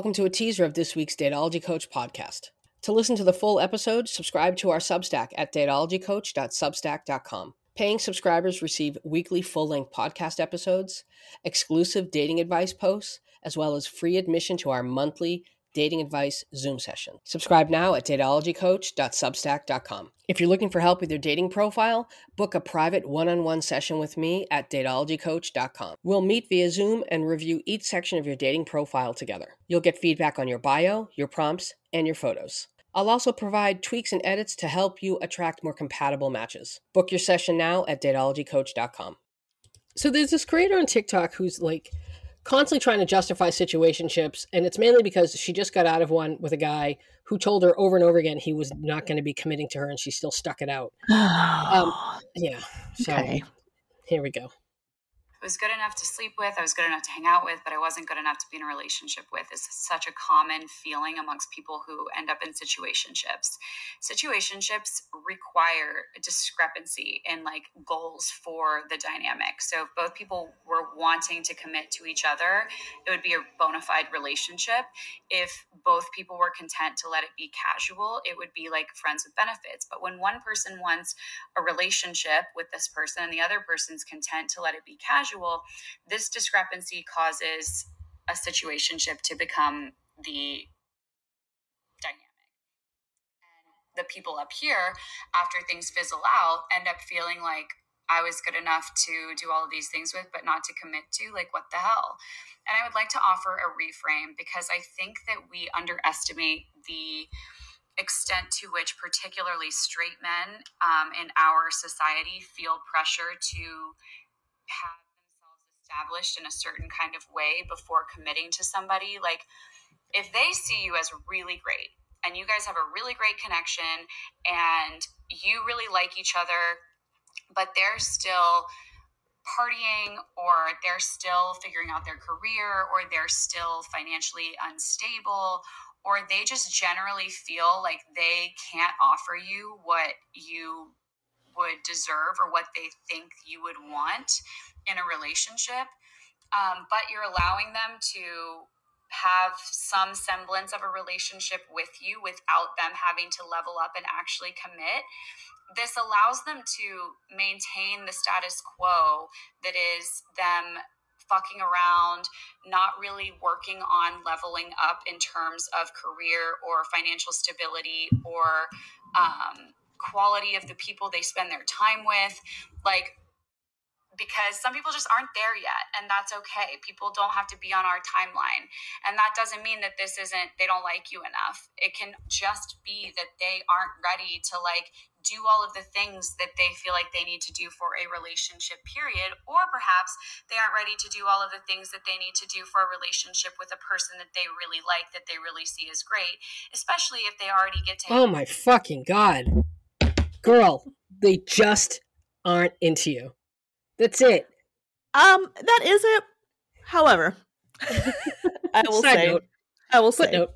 Welcome to a teaser of this week's Datology Coach podcast. To listen to the full episode, subscribe to our Substack at datologycoach.substack.com. Paying subscribers receive weekly full length podcast episodes, exclusive dating advice posts, as well as free admission to our monthly dating advice Zoom session. Subscribe now at datologycoach.substack.com. If you're looking for help with your dating profile, book a private one-on-one session with me at datologycoach.com. We'll meet via Zoom and review each section of your dating profile together. You'll get feedback on your bio, your prompts, and your photos. I'll also provide tweaks and edits to help you attract more compatible matches. Book your session now at datologycoach.com. So there's this creator on TikTok who's like constantly trying to justify situationships and it's mainly because she just got out of one with a guy who told her over and over again he was not going to be committing to her and she still stuck it out um, yeah so okay. here we go was good enough to sleep with, I was good enough to hang out with, but I wasn't good enough to be in a relationship with is such a common feeling amongst people who end up in situationships. Situationships require a discrepancy in like goals for the dynamic. So if both people were wanting to commit to each other, it would be a bona fide relationship. If both people were content to let it be casual, it would be like friends with benefits. But when one person wants a relationship with this person and the other person's content to let it be casual, this discrepancy causes a situationship to become the dynamic. And the people up here, after things fizzle out, end up feeling like I was good enough to do all of these things with, but not to commit to. Like, what the hell? And I would like to offer a reframe because I think that we underestimate the extent to which, particularly straight men um, in our society, feel pressure to have established in a certain kind of way before committing to somebody. Like, if they see you as really great and you guys have a really great connection and you really like each other, but they're still partying or they're still figuring out their career or they're still financially unstable or they just generally feel like they can't offer you what you would deserve or what they think you would want in a relationship, um, but you're allowing them to have some semblance of a relationship with you without them having to level up and actually commit. This allows them to maintain the status quo that is them fucking around, not really working on leveling up in terms of career or financial stability or um, quality of the people they spend their time with. Like, because some people just aren't there yet and that's okay people don't have to be on our timeline and that doesn't mean that this isn't they don't like you enough it can just be that they aren't ready to like do all of the things that they feel like they need to do for a relationship period or perhaps they aren't ready to do all of the things that they need to do for a relationship with a person that they really like that they really see as great especially if they already get to oh my fucking god girl they just aren't into you that's it. Um, that is it. However, I will Side say, note. I will say,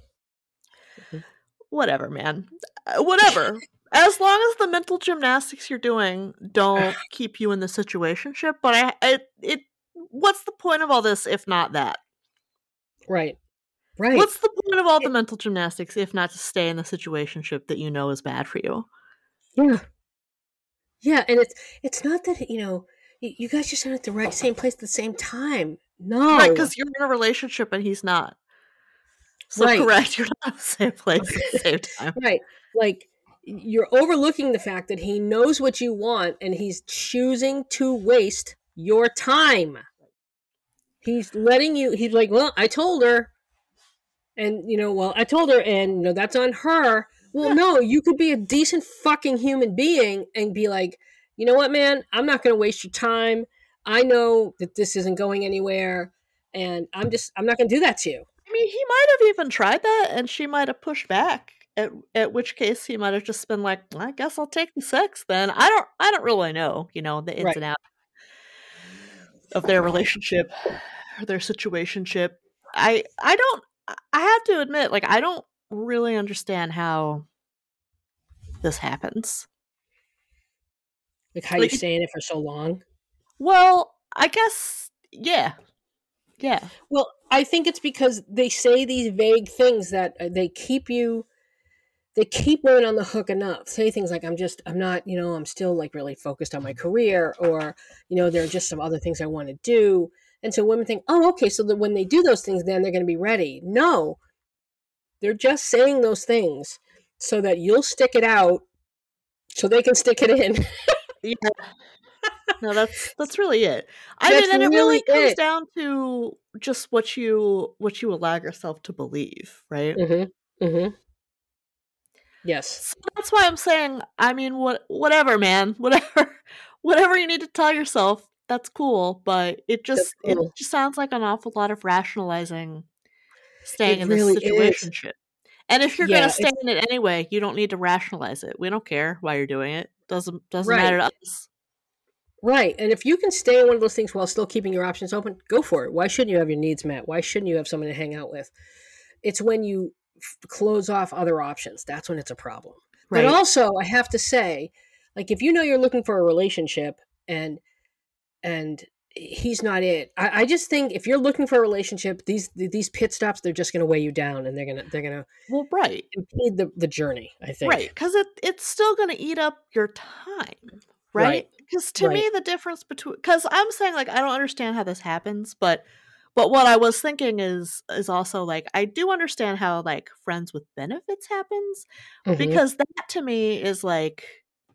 whatever, man, uh, whatever. as long as the mental gymnastics you're doing don't keep you in the situationship, but I, I, it, what's the point of all this if not that? Right. Right. What's the point of all the mental gymnastics if not to stay in the situationship that you know is bad for you? Yeah. Yeah, and it's it's not that you know you guys just aren't at the right same place at the same time. No, right? Because you're in a relationship and he's not. So right. correct, you're not in the same place at the same time. Right, like you're overlooking the fact that he knows what you want and he's choosing to waste your time. He's letting you. He's like, well, I told her, and you know, well, I told her, and you know, that's on her. Well, no, you could be a decent fucking human being and be like, you know what, man, I'm not going to waste your time. I know that this isn't going anywhere, and I'm just, I'm not going to do that to you. I mean, he might have even tried that, and she might have pushed back. At, at which case he might have just been like, I guess I'll take the sex then. I don't I don't really know, you know, the ins right. and outs of their relationship or their situationship. I I don't I have to admit, like I don't really understand how this happens. Like how like, you stay in it for so long? Well, I guess yeah. Yeah. Well, I think it's because they say these vague things that uh, they keep you they keep women on the hook enough. Say things like, I'm just, I'm not, you know, I'm still like really focused on my career, or, you know, there are just some other things I want to do. And so women think, oh, okay, so that when they do those things, then they're going to be ready. No, they're just saying those things so that you'll stick it out so they can stick it in. yeah. No, that's that's really it. I that's mean, and it really, really comes down to just what you what you allow yourself to believe, right? Mm-hmm. Mm-hmm. Yes. So that's why I'm saying, I mean, what whatever, man, whatever, whatever you need to tell yourself, that's cool. But it just cool. it just sounds like an awful lot of rationalizing staying it in really this situation. And if you're yeah, gonna stay in it anyway, you don't need to rationalize it. We don't care why you're doing it. Doesn't doesn't right. matter to us. Right. And if you can stay in one of those things while still keeping your options open, go for it. Why shouldn't you have your needs met? Why shouldn't you have someone to hang out with? It's when you f- close off other options. That's when it's a problem. Right. But also, I have to say, like if you know you're looking for a relationship and and he's not it. I, I, just think if you're looking for a relationship, these these pit stops they're just going to weigh you down, and they're gonna they're gonna well right impede the the journey. I think right because it it's still going to eat up your time, right? Because right. to right. me the difference between because I'm saying like I don't understand how this happens, but but what I was thinking is is also like I do understand how like friends with benefits happens mm-hmm. because that to me is like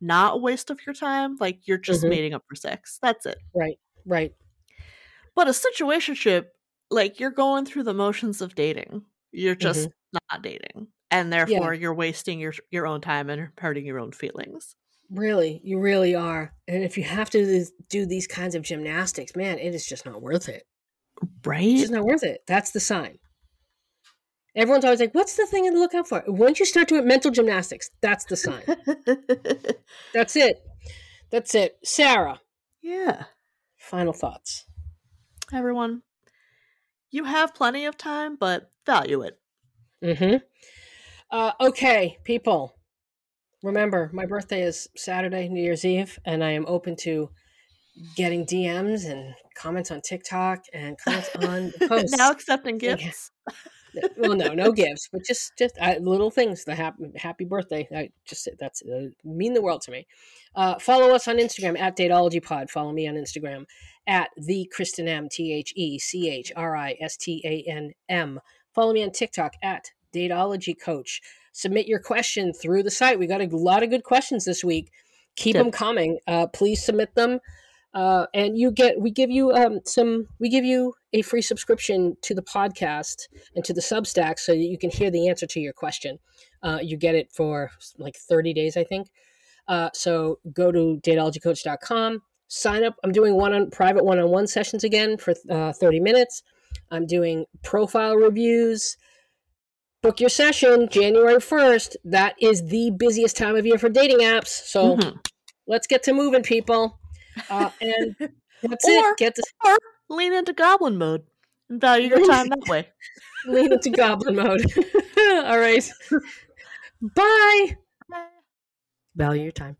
not a waste of your time. Like you're just mm-hmm. meeting up for sex. That's it. Right. Right. But a situationship, like you're going through the motions of dating. You're just mm-hmm. not dating. And therefore yeah. you're wasting your your own time and hurting your own feelings. Really, you really are. And if you have to do these kinds of gymnastics, man, it is just not worth it. Right? It's just not worth it. That's the sign. Everyone's always like, "What's the thing to look out for?" Once you start doing mental gymnastics, that's the sign. that's it. That's it. Sarah. Yeah. Final thoughts. Everyone, you have plenty of time, but value it. Mm-hmm. Uh, okay, people. Remember, my birthday is Saturday, New Year's Eve, and I am open to getting DMs and comments on TikTok and comments on posts. now accepting gifts. well, no, no gifts, but just just uh, little things. The happy happy birthday. I just that's uh, mean the world to me. Uh, follow us on Instagram at DateologyPod. Follow me on Instagram at the Kristen M T H E C H R I S T A N M. Follow me on TikTok at Dateology Coach. Submit your question through the site. We got a lot of good questions this week. Keep them coming. Uh, please submit them uh, and you get we give you um, some we give you a free subscription to the podcast and to the substack so that you can hear the answer to your question. Uh, you get it for like 30 days i think. Uh, so go to dateologycoach.com sign up. I'm doing one on private one-on-one sessions again for uh, 30 minutes. I'm doing profile reviews. Book your session january 1st that is the busiest time of year for dating apps. So mm-hmm. let's get to moving people uh, and that's or, it. Get to or lean into goblin mode and value your time that way. lean into goblin mode. All right. Bye. Bye. Value your time.